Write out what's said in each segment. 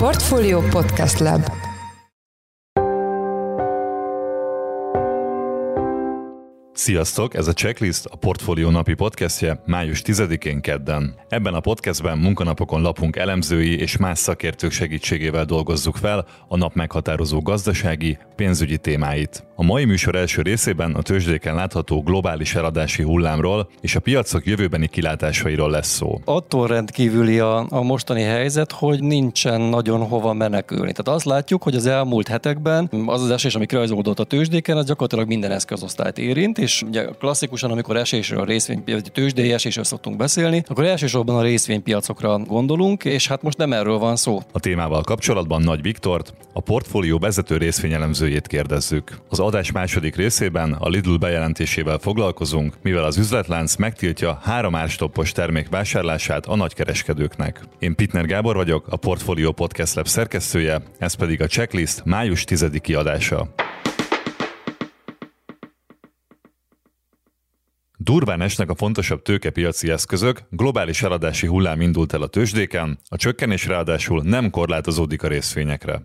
Portfolio Podcast Lab Sziasztok, ez a Checklist, a Portfólió napi podcastje május 10-én kedden. Ebben a podcastben munkanapokon lapunk elemzői és más szakértők segítségével dolgozzuk fel a nap meghatározó gazdasági, pénzügyi témáit. A mai műsor első részében a tőzsdéken látható globális eladási hullámról és a piacok jövőbeni kilátásairól lesz szó. Attól rendkívüli a, a mostani helyzet, hogy nincsen nagyon hova menekülni. Tehát azt látjuk, hogy az elmúlt hetekben az az esés, ami rajzolódott a tőzsdéken, az gyakorlatilag minden eszközosztályt érint, és ugye klasszikusan, amikor esésről, részvény, tőzsdei esésről szoktunk beszélni, akkor elsősorban a részvénypiacokra gondolunk, és hát most nem erről van szó. A témával kapcsolatban Nagy Viktort, a portfólió vezető részvényelemzőjét kérdezzük. Az adás második részében a Lidl bejelentésével foglalkozunk, mivel az üzletlánc megtiltja három árstoppos termék vásárlását a nagykereskedőknek. Én Pitner Gábor vagyok, a Portfolio Podcast Lab szerkesztője, ez pedig a checklist május 10 kiadása. Durván esnek a fontosabb tőkepiaci eszközök, globális eladási hullám indult el a tőzsdéken, a csökkenés ráadásul nem korlátozódik a részvényekre.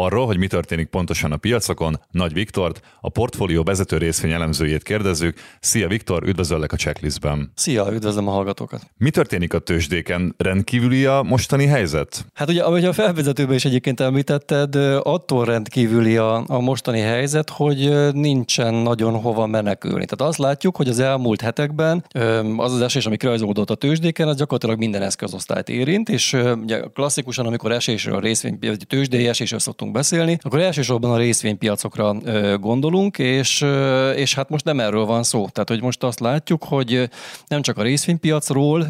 Arról, hogy mi történik pontosan a piacokon, Nagy Viktort, a portfólió vezető részvény elemzőjét kérdezzük. Szia Viktor, üdvözöllek a checklistben. Szia, üdvözlöm a hallgatókat. Mi történik a tőzsdéken? Rendkívüli a mostani helyzet? Hát ugye, ahogy a felvezetőben is egyébként említetted, attól rendkívüli a, a mostani helyzet, hogy nincsen nagyon hova menekülni. Tehát azt látjuk, hogy az elmúlt hetekben az az esés, ami rajzolódott a tőzsdéken, az gyakorlatilag minden eszközosztályt érint, és ugye klasszikusan, amikor esésről, részvény, vagy tőzsdei esésről szoktunk szoktunk beszélni, akkor elsősorban a részvénypiacokra gondolunk, és, és hát most nem erről van szó. Tehát, hogy most azt látjuk, hogy nem csak a részvénypiacról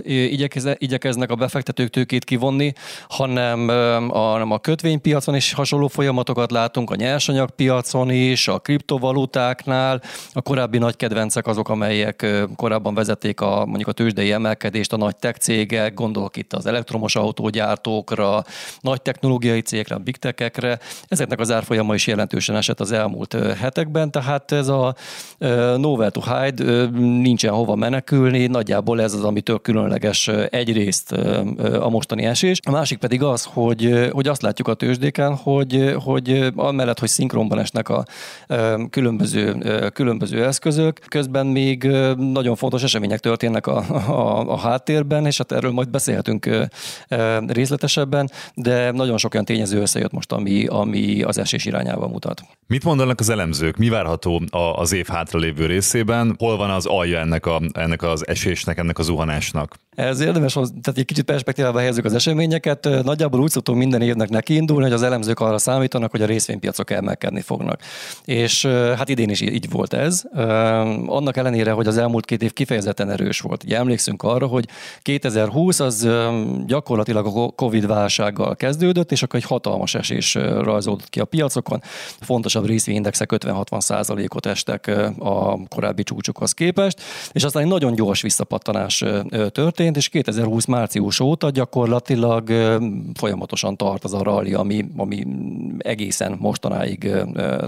igyekeznek a befektetők tőkét kivonni, hanem a, a kötvénypiacon is hasonló folyamatokat látunk, a nyersanyagpiacon is, a kriptovalutáknál. A korábbi nagy kedvencek azok, amelyek korábban vezették a, mondjuk a tőzsdei emelkedést, a nagy tech cégek, gondolok itt az elektromos autógyártókra, nagy technológiai cégekre, a big tech-ekre, Ezeknek az árfolyama is jelentősen esett az elmúlt hetekben, tehát ez a nowhere to hide, nincsen hova menekülni, nagyjából ez az, amitől különleges egyrészt a mostani esés. A másik pedig az, hogy, hogy azt látjuk a tőzsdéken, hogy, hogy amellett, hogy szinkronban esnek a különböző, különböző eszközök, közben még nagyon fontos események történnek a, a, a háttérben, és hát erről majd beszélhetünk részletesebben, de nagyon sok olyan tényező összejött most, ami, ami az esés irányába mutat. Mit mondanak az elemzők? Mi várható az év hátralévő részében? Hol van az alja ennek, a, ennek az esésnek, ennek a zuhanásnak? Ez érdemes, tehát egy kicsit perspektívába helyezzük az eseményeket. Nagyjából úgy szoktunk minden évnek neki indulni, hogy az elemzők arra számítanak, hogy a részvénypiacok emelkedni fognak. És hát idén is így volt ez. Annak ellenére, hogy az elmúlt két év kifejezetten erős volt. Ugye emlékszünk arra, hogy 2020 az gyakorlatilag a Covid válsággal kezdődött, és akkor egy hatalmas esés rajzolódott ki a piacokon. Fontosabb részvényindexek 50-60 százalékot estek a korábbi csúcsokhoz képest, és aztán egy nagyon gyors visszapattanás történt, és 2020 március óta gyakorlatilag folyamatosan tart az a rally, ami, ami egészen mostanáig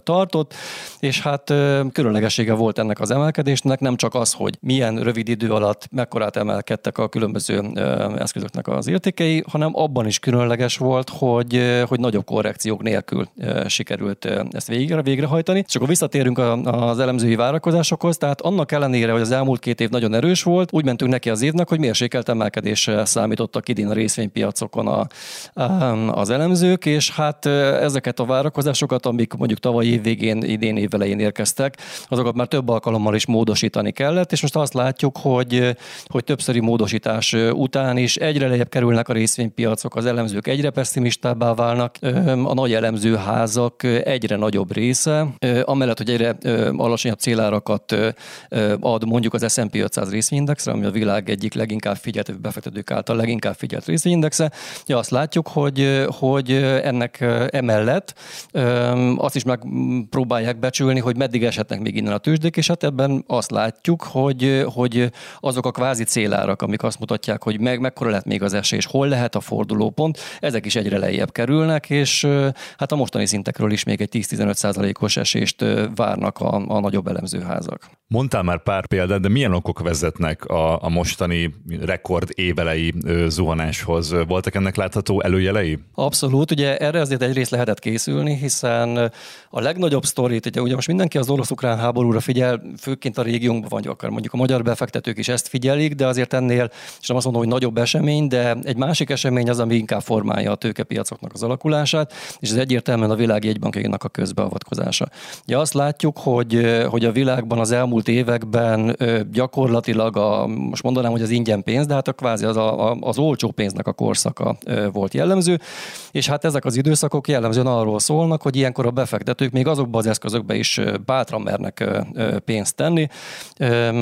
tartott, és hát különlegessége volt ennek az emelkedésnek, nem csak az, hogy milyen rövid idő alatt mekkorát emelkedtek a különböző eszközöknek az értékei, hanem abban is különleges volt, hogy, hogy nagyobb korrekciók nélkül sikerült ezt végre, végrehajtani. És akkor visszatérünk az elemzői várakozásokhoz, tehát annak ellenére, hogy az elmúlt két év nagyon erős volt, úgy mentünk neki az évnek, hogy mérsékelt emelkedésre számítottak idén a részvénypiacokon a, az elemzők, és hát ezeket a várakozásokat, amik mondjuk tavaly év végén, idén év elején érkeztek, azokat már több alkalommal is módosítani kellett, és most azt látjuk, hogy, hogy többszöri módosítás után is egyre lejjebb kerülnek a részvénypiacok, az elemzők egyre pessimistábbá válnak, a nagy elemzőházak egyre nagyobb része, amellett, hogy egyre alacsonyabb célárakat ad mondjuk az S&P 500 részvényindexre, ami a világ egyik leginkább figyelt befektetők által leginkább figyelt részvényindexe, ja, azt látjuk, hogy, hogy ennek emellett azt is megpróbálják becsülni, hogy meddig esetnek még innen a tőzsdék, és hát ebben azt látjuk, hogy, hogy azok a kvázi célárak, amik azt mutatják, hogy meg, mekkora lehet még az esés, hol lehet a fordulópont, ezek is egyre lejjebb kerülnek, és, hát a mostani szintekről is még egy 10-15 százalékos esést várnak a, a nagyobb elemzőházak. Mondtál már pár példát, de milyen okok vezetnek a, a mostani rekord évelei zuhanáshoz? Voltak ennek látható előjelei? Abszolút, ugye erre azért egyrészt lehetett készülni, hiszen a legnagyobb sztorit, ugye, ugye most mindenki az orosz-ukrán háborúra figyel, főként a régiónkban, vagy akár mondjuk a magyar befektetők is ezt figyelik, de azért ennél, és nem azt mondom, hogy nagyobb esemény, de egy másik esemény az, ami inkább formálja a tőkepiacoknak az alakulását, és ez egyértelműen a világ jegybankjainak a közbeavatkozása. Ugye azt látjuk, hogy, hogy a világban az elmúlt években gyakorlatilag a, most mondanám, hogy az ingyen pénz, de hát a kvázi az, a, az olcsó pénznek a korszaka volt jellemző, és hát ezek az időszakok jellemzően arról szólnak, hogy ilyenkor a befektetők még azokba az eszközökbe is bátran mernek pénzt tenni,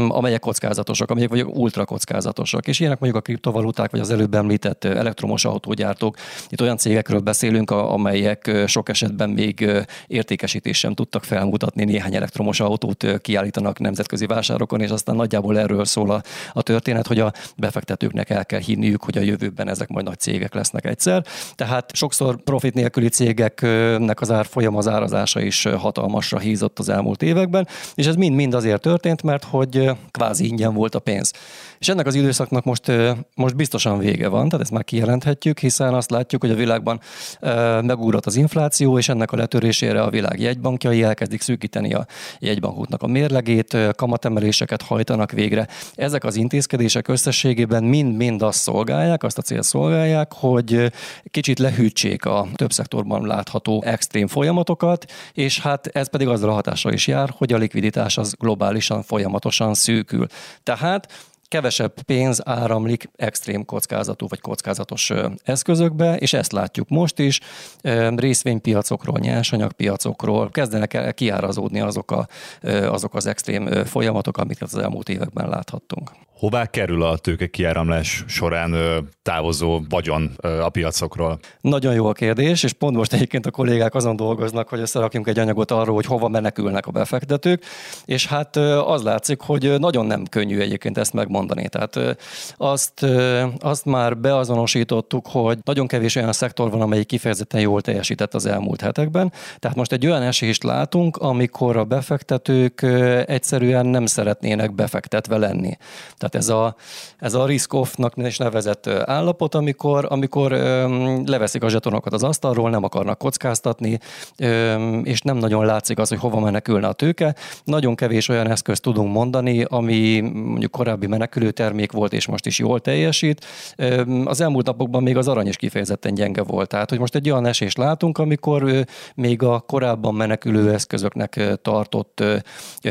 amelyek kockázatosak, amelyek vagy ultra kockázatosak. És ilyenek mondjuk a kriptovaluták, vagy az előbb említett elektromos autógyártók. Itt olyan cégekről beszélünk, amelyek sok esetben még értékesítés sem tudtak felmutatni, néhány elektromos autót kiállítanak nemzetközi vásárokon, és aztán nagyjából erről szól a, a történet, hogy a befektetőknek el kell hinniük, hogy a jövőben ezek majd nagy cégek lesznek egyszer. Tehát sokszor profit nélküli cégeknek az árfolyam, az árazása is hatalmasra hízott az elmúlt években, és ez mind-mind azért történt, mert hogy kvázi ingyen volt a pénz. És ennek az időszaknak most, most biztosan vége van, tehát ezt már kijelenthetjük, hiszen azt látjuk, hogy a világban megúrott az infláció, és ennek a letörésére a világ jegybankjai elkezdik szűkíteni a jegybankútnak a mérlegét, kamatemeléseket hajtanak végre. Ezek az intézkedések összességében mind-mind azt szolgálják, azt a cél szolgálják, hogy kicsit lehűtsék a több szektorban látható extrém folyamatokat, és hát ez pedig azzal a hatással is jár, hogy a likviditás az globálisan folyamatosan szűkül. Tehát kevesebb pénz áramlik extrém kockázatú vagy kockázatos eszközökbe, és ezt látjuk most is. Részvénypiacokról, nyersanyagpiacokról kezdenek el kiárazódni azok, a, azok az extrém folyamatok, amiket az elmúlt években láthattunk. Hová kerül a tőke kiáramlás során távozó vagyon a piacokról? Nagyon jó a kérdés, és pont most egyébként a kollégák azon dolgoznak, hogy összerakjunk egy anyagot arról, hogy hova menekülnek a befektetők, és hát az látszik, hogy nagyon nem könnyű egyébként ezt megmondani. Tehát azt, azt már beazonosítottuk, hogy nagyon kevés olyan szektor van, amelyik kifejezetten jól teljesített az elmúlt hetekben. Tehát most egy olyan esélyt látunk, amikor a befektetők egyszerűen nem szeretnének befektetve lenni. Tehát ez a, ez a risk-off-nak is nevezett állapot, amikor, amikor leveszik a zsetonokat az asztalról, nem akarnak kockáztatni, és nem nagyon látszik az, hogy hova menekülne a tőke. Nagyon kevés olyan eszközt tudunk mondani, ami mondjuk korábbi menekülő termék volt, és most is jól teljesít. Az elmúlt napokban még az arany is kifejezetten gyenge volt. Tehát, hogy most egy olyan esést látunk, amikor még a korábban menekülő eszközöknek tartott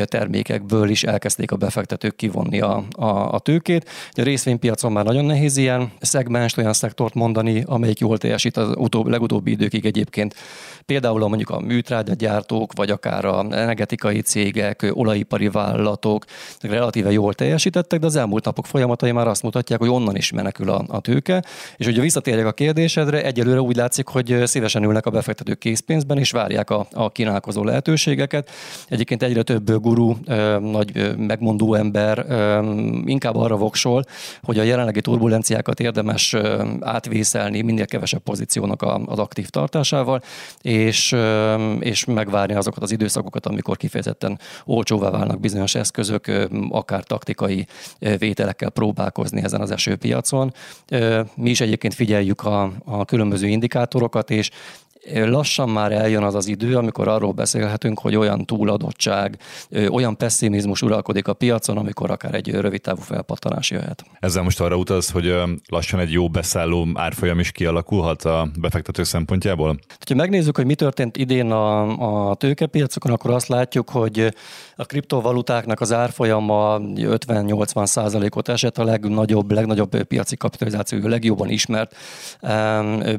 termékekből is elkezdték a befektetők kivonni a, a, a tőkét. A részvénypiacon már nagyon nehéz ilyen szegmens, olyan szektort mondani, amelyik jól teljesít az utóbb, legutóbbi időkig egyébként. Például mondjuk a műtrágyagyártók, vagy akár a energetikai cégek, olajipari vállalatok relatíve jól teljesítettek, de az elmúlt napok folyamatai már azt mutatják, hogy onnan is menekül a, a tőke. És hogyha visszatérjek a kérdésedre, egyelőre úgy látszik, hogy szívesen ülnek a befektetők készpénzben, és várják a, a kínálkozó lehetőségeket. Egyébként egyre több guru, nagy megmondó ember inkább arra voksol, hogy a jelenlegi turbulenciákat érdemes átvészelni minél kevesebb pozíciónak az aktív tartásával, és, és megvárni azokat az időszakokat, amikor kifejezetten olcsóvá válnak bizonyos eszközök, akár taktikai vételekkel próbálkozni ezen az esőpiacon. Mi is egyébként figyeljük a, a különböző indikátorokat, és lassan már eljön az az idő, amikor arról beszélhetünk, hogy olyan túladottság, olyan pessimizmus uralkodik a piacon, amikor akár egy rövid távú felpattanás jöhet. Ezzel most arra utalsz, hogy lassan egy jó beszálló árfolyam is kialakulhat a befektető szempontjából? Ha megnézzük, hogy mi történt idén a, a tőkepiacokon, akkor azt látjuk, hogy a kriptovalutáknak az árfolyama 50-80 százalékot esett, a legnagyobb, legnagyobb piaci kapitalizáció, legjobban ismert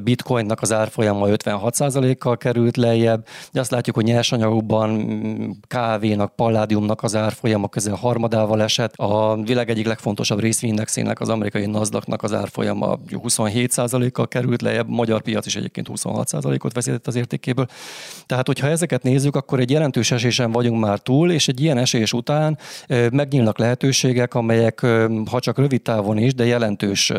bitcoinnak az árfolyama 56 kal került lejjebb, de azt látjuk, hogy nyersanyagokban kávénak, palládiumnak az árfolyama közel harmadával esett. A világ egyik legfontosabb részvényindexének, az amerikai NASDAQ-nak az árfolyama 27 kal került lejjebb, a magyar piac is egyébként 26 ot veszített az értékéből. Tehát, hogyha ezeket nézzük, akkor egy jelentős esésen vagyunk már túl, és egy ilyen esés után megnyílnak lehetőségek, amelyek ha csak rövid távon is, de jelentős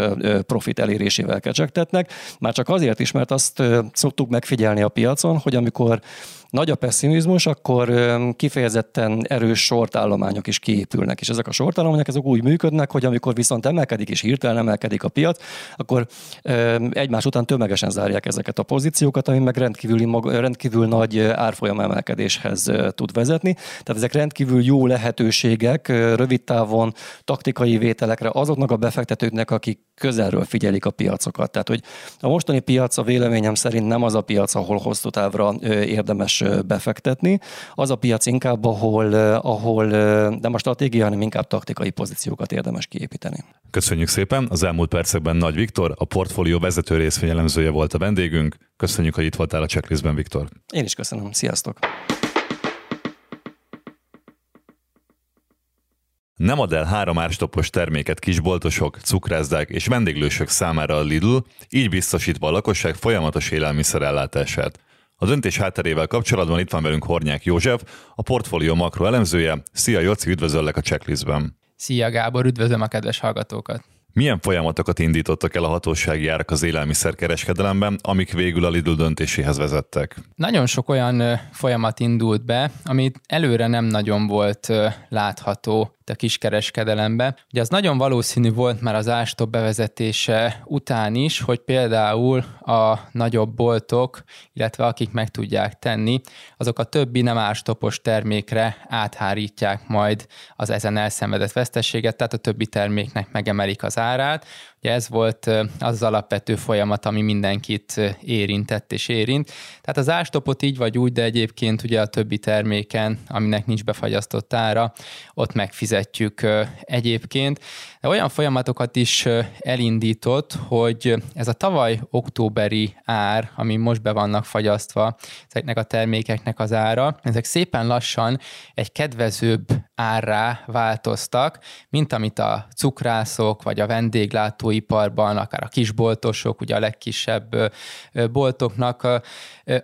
profit elérésével kecsegtetnek. Már csak azért is, mert azt szoktuk meg megfigyelni a piacon, hogy amikor nagy a pessimizmus, akkor kifejezetten erős sortállományok is kiépülnek, és ezek a sortállományok ezek úgy működnek, hogy amikor viszont emelkedik és hirtelen emelkedik a piac, akkor egymás után tömegesen zárják ezeket a pozíciókat, ami meg rendkívül, rendkívül nagy árfolyam emelkedéshez tud vezetni. Tehát ezek rendkívül jó lehetőségek rövid távon taktikai vételekre azoknak a befektetőknek, akik közelről figyelik a piacokat. Tehát, hogy a mostani piac a véleményem szerint nem az a piac, ahol hosszú távra érdemes befektetni. Az a piac inkább, ahol, ahol nem a stratégia, hanem inkább taktikai pozíciókat érdemes kiépíteni. Köszönjük szépen! Az elmúlt percekben Nagy Viktor, a portfólió vezető részvényelemzője volt a vendégünk. Köszönjük, hogy itt voltál a checklistben, Viktor. Én is köszönöm. Sziasztok! Nem ad el három árstopos terméket kisboltosok, cukrászdák és vendéglősök számára a Lidl, így biztosítva a lakosság folyamatos élelmiszerellátását. A döntés hátterével kapcsolatban itt van velünk Hornyák József, a portfólió makro elemzője. Szia Joci, üdvözöllek a checklistben. Szia Gábor, üdvözlöm a kedves hallgatókat. Milyen folyamatokat indítottak el a hatósági árak az élelmiszerkereskedelemben, amik végül a Lidl döntéséhez vezettek? Nagyon sok olyan folyamat indult be, amit előre nem nagyon volt látható a kiskereskedelembe. Ugye az nagyon valószínű volt már az ástop bevezetése után is, hogy például a nagyobb boltok, illetve akik meg tudják tenni, azok a többi nem ástopos termékre áthárítják majd az ezen elszenvedett veszteséget, tehát a többi terméknek megemelik az árát. Ugye ez volt az, az alapvető folyamat, ami mindenkit érintett és érint. Tehát az ástopot így vagy úgy, de egyébként ugye a többi terméken, aminek nincs befagyasztott ára, ott megfizetjük egyébként. De olyan folyamatokat is elindított, hogy ez a tavaly októberi ár, ami most be vannak fagyasztva, ezeknek a termékeknek az ára, ezek szépen lassan egy kedvezőbb árrá változtak, mint amit a cukrászok vagy a vendéglátóiparban, akár a kisboltosok, ugye a legkisebb boltoknak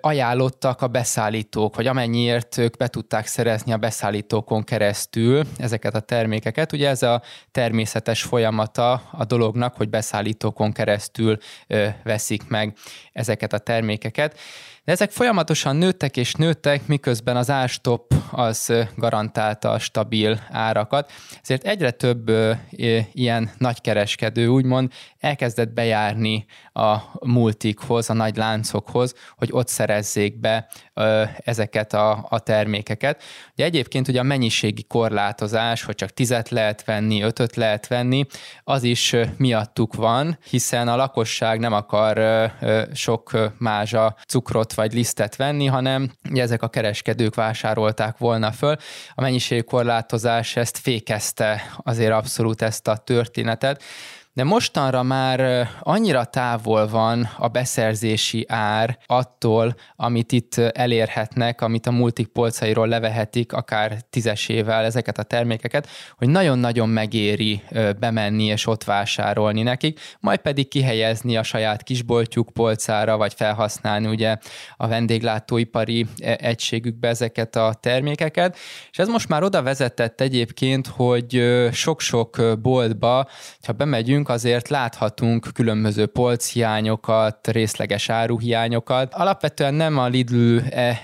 ajánlottak a beszállítók, hogy amennyiért ők be tudták szerezni a beszállítókon keresztül ezeket a termékeket. Ugye ez a természetes folyamata a dolognak, hogy beszállítókon keresztül veszik meg ezeket a termékeket. De ezek folyamatosan nőttek és nőttek, miközben az ástop az garantálta a stabil árakat. Ezért egyre több ilyen nagykereskedő úgymond elkezdett bejárni a multikhoz, a nagy láncokhoz, hogy ott szerezzék be ezeket a termékeket. Ugye egyébként ugye a mennyiségi korlátozás, hogy csak tizet lehet venni, ötöt lehet venni, az is miattuk van, hiszen a lakosság nem akar sok mázsa cukrot vagy lisztet venni, hanem ezek a kereskedők vásárolták volna föl. A mennyiségi korlátozás ezt fékezte azért abszolút ezt a történetet, de mostanra már annyira távol van a beszerzési ár attól, amit itt elérhetnek, amit a multik polcairól levehetik, akár tízesével ezeket a termékeket, hogy nagyon-nagyon megéri bemenni és ott vásárolni nekik, majd pedig kihelyezni a saját kisboltjuk polcára, vagy felhasználni ugye a vendéglátóipari e, egységükbe ezeket a termékeket. És ez most már oda vezetett egyébként, hogy sok-sok boltba, ha bemegyünk, nekünk azért láthatunk különböző polchiányokat, részleges áruhiányokat. Alapvetően nem a Lidl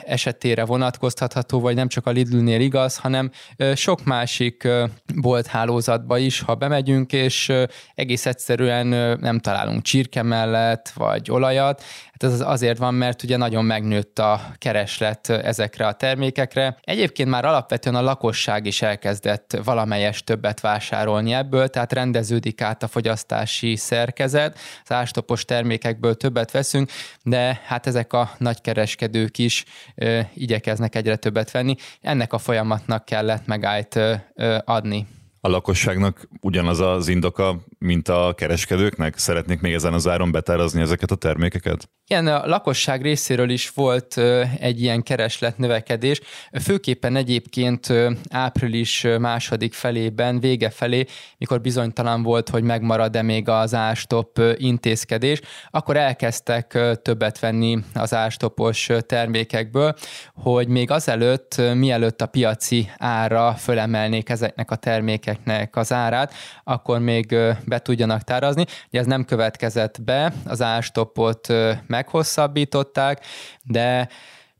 esetére vonatkoztatható, vagy nem csak a Lidlnél igaz, hanem sok másik bolthálózatba is, ha bemegyünk, és egész egyszerűen nem találunk csirke mellett, vagy olajat, Hát ez azért van, mert ugye nagyon megnőtt a kereslet ezekre a termékekre. Egyébként már alapvetően a lakosság is elkezdett valamelyes többet vásárolni ebből, tehát rendeződik át a fogyasztási szerkezet, az ástopos termékekből többet veszünk, de hát ezek a nagykereskedők is ö, igyekeznek egyre többet venni. Ennek a folyamatnak kellett megállt ö, ö, adni a lakosságnak ugyanaz az indoka, mint a kereskedőknek? Szeretnék még ezen az áron betárazni ezeket a termékeket? Igen, a lakosság részéről is volt egy ilyen kereslet növekedés, főképpen egyébként április második felében, vége felé, mikor bizonytalan volt, hogy megmarad-e még az ástop intézkedés, akkor elkezdtek többet venni az ástopos termékekből, hogy még azelőtt, mielőtt a piaci ára fölemelnék ezeknek a termékeknek az árát, akkor még be tudjanak tárazni. Ugye ez nem következett be, az ástopot meghosszabbították, de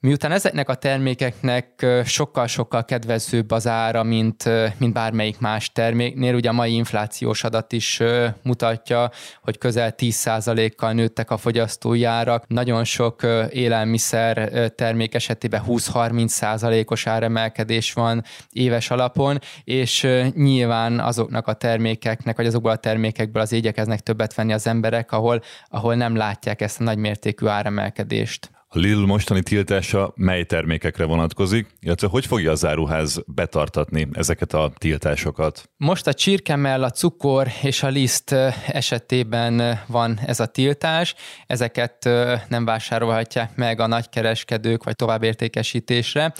Miután ezeknek a termékeknek sokkal-sokkal kedvezőbb az ára, mint, mint bármelyik más terméknél, ugye a mai inflációs adat is mutatja, hogy közel 10%-kal nőttek a fogyasztói árak. Nagyon sok élelmiszer termék esetében 20-30%-os áremelkedés van éves alapon, és nyilván azoknak a termékeknek, vagy azokból a termékekből az igyekeznek többet venni az emberek, ahol, ahol nem látják ezt a nagymértékű áremelkedést. A Lidl mostani tiltása mely termékekre vonatkozik, illetve hogy fogja az áruház betartatni ezeket a tiltásokat? Most a csirkemell, a cukor és a liszt esetében van ez a tiltás. Ezeket nem vásárolhatják meg a nagykereskedők vagy továbbértékesítésre.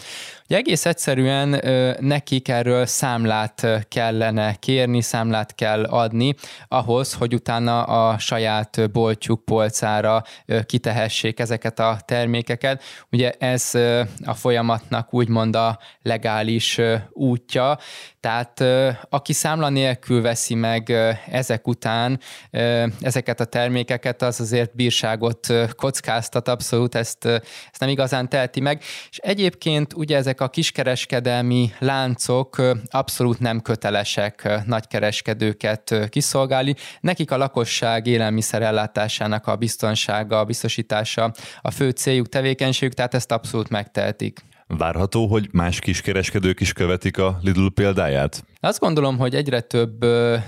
Ugye egész egyszerűen nekik erről számlát kellene kérni, számlát kell adni ahhoz, hogy utána a saját boltjuk polcára kitehessék ezeket a termékeket. Ugye ez a folyamatnak úgymond a legális útja, tehát aki számla nélkül veszi meg ezek után ezeket a termékeket, az azért bírságot kockáztat, abszolút ezt, ezt nem igazán teheti meg. És egyébként ugye ezek a kiskereskedelmi láncok abszolút nem kötelesek nagykereskedőket kiszolgálni. Nekik a lakosság élelmiszerellátásának a biztonsága, a biztosítása a fő céljuk, tevékenységük, tehát ezt abszolút megtehetik. Várható, hogy más kiskereskedők is követik a Lidl példáját? Azt gondolom, hogy egyre több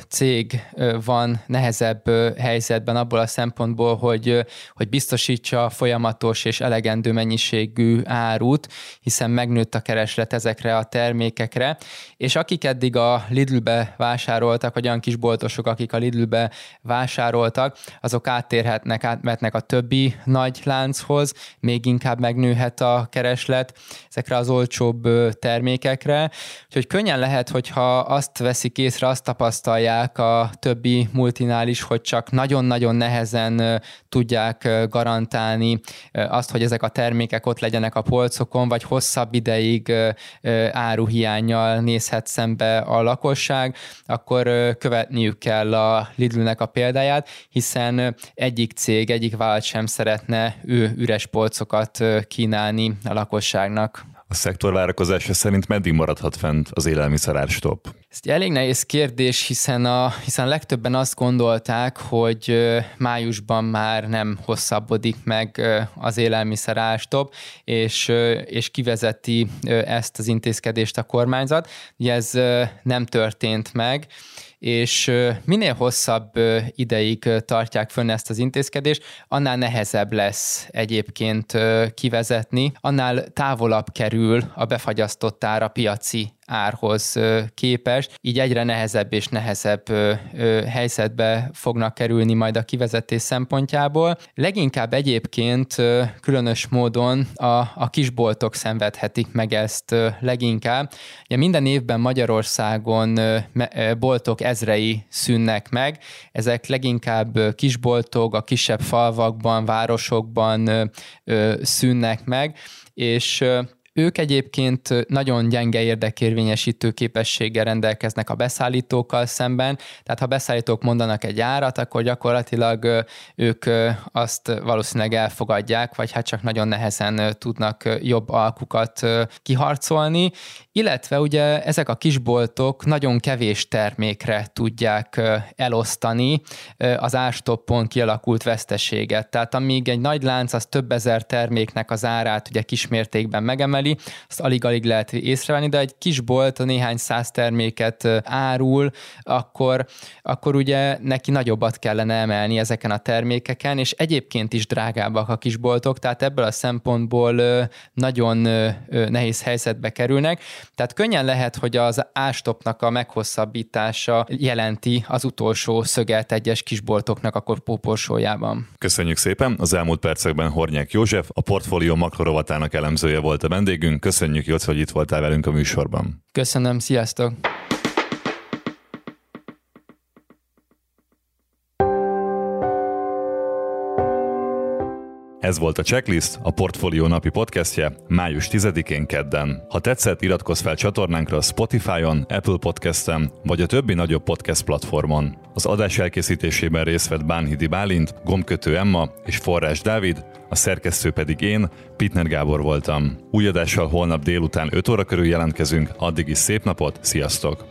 cég van nehezebb helyzetben abból a szempontból, hogy, hogy biztosítsa folyamatos és elegendő mennyiségű árut, hiszen megnőtt a kereslet ezekre a termékekre, és akik eddig a Lidlbe vásároltak, vagy olyan kisboltosok, akik a Lidlbe vásároltak, azok áttérhetnek, átmetnek a többi nagy lánchoz, még inkább megnőhet a kereslet ezekre az olcsóbb termékekre, úgyhogy könnyen lehet, hogyha azt veszik észre, azt tapasztalják a többi multinál is, hogy csak nagyon-nagyon nehezen tudják garantálni azt, hogy ezek a termékek ott legyenek a polcokon, vagy hosszabb ideig áruhiányjal nézhet szembe a lakosság, akkor követniük kell a Lidlnek a példáját, hiszen egyik cég, egyik vállalat sem szeretne ő üres polcokat kínálni a lakosságnak. A szektor várakozása szerint meddig maradhat fent az élelmiszerárstop? Ez egy elég nehéz kérdés, hiszen a, hiszen legtöbben azt gondolták, hogy májusban már nem hosszabbodik meg az élelmiszerárstop, és, és kivezeti ezt az intézkedést a kormányzat. Ugye ez nem történt meg, és minél hosszabb ideig tartják fönn ezt az intézkedést, annál nehezebb lesz egyébként kivezetni, annál távolabb kerül a befagyasztott ára piaci árhoz képest, így egyre nehezebb és nehezebb helyzetbe fognak kerülni majd a kivezetés szempontjából. Leginkább egyébként különös módon a, a kisboltok szenvedhetik meg ezt leginkább. Ugye minden évben Magyarországon boltok ezrei szűnnek meg, ezek leginkább kisboltok a kisebb falvakban, városokban szűnnek meg, és ők egyébként nagyon gyenge érdekérvényesítő képességgel rendelkeznek a beszállítókkal szemben, tehát ha beszállítók mondanak egy árat, akkor gyakorlatilag ők azt valószínűleg elfogadják, vagy hát csak nagyon nehezen tudnak jobb alkukat kiharcolni, illetve ugye ezek a kisboltok nagyon kevés termékre tudják elosztani az ástoppon kialakult veszteséget. Tehát amíg egy nagy lánc az több ezer terméknek az árát ugye kismértékben megemeli, emeli, azt alig-alig lehet észrevenni, de egy kis bolt a néhány száz terméket árul, akkor, akkor ugye neki nagyobbat kellene emelni ezeken a termékeken, és egyébként is drágábbak a kisboltok, tehát ebből a szempontból nagyon nehéz helyzetbe kerülnek. Tehát könnyen lehet, hogy az ástopnak a meghosszabbítása jelenti az utolsó szöget egyes kisboltoknak a póporsójában. Köszönjük szépen! Az elmúlt percekben Hornyák József, a portfólió makrorovatának elemzője volt a vendég vendégünk. Köszönjük, Jocz, hogy itt voltál velünk a műsorban. Köszönöm, sziasztok! Ez volt a Checklist, a Portfolio napi podcastje május 10-én kedden. Ha tetszett, iratkozz fel csatornánkra Spotify-on, Apple Podcast-en, vagy a többi nagyobb podcast platformon. Az adás elkészítésében részt vett Bánhidi Bálint, Gomkötő Emma és Forrás Dávid, a szerkesztő pedig én, Pitner Gábor voltam. Új adással holnap délután 5 óra körül jelentkezünk, addig is szép napot, sziasztok!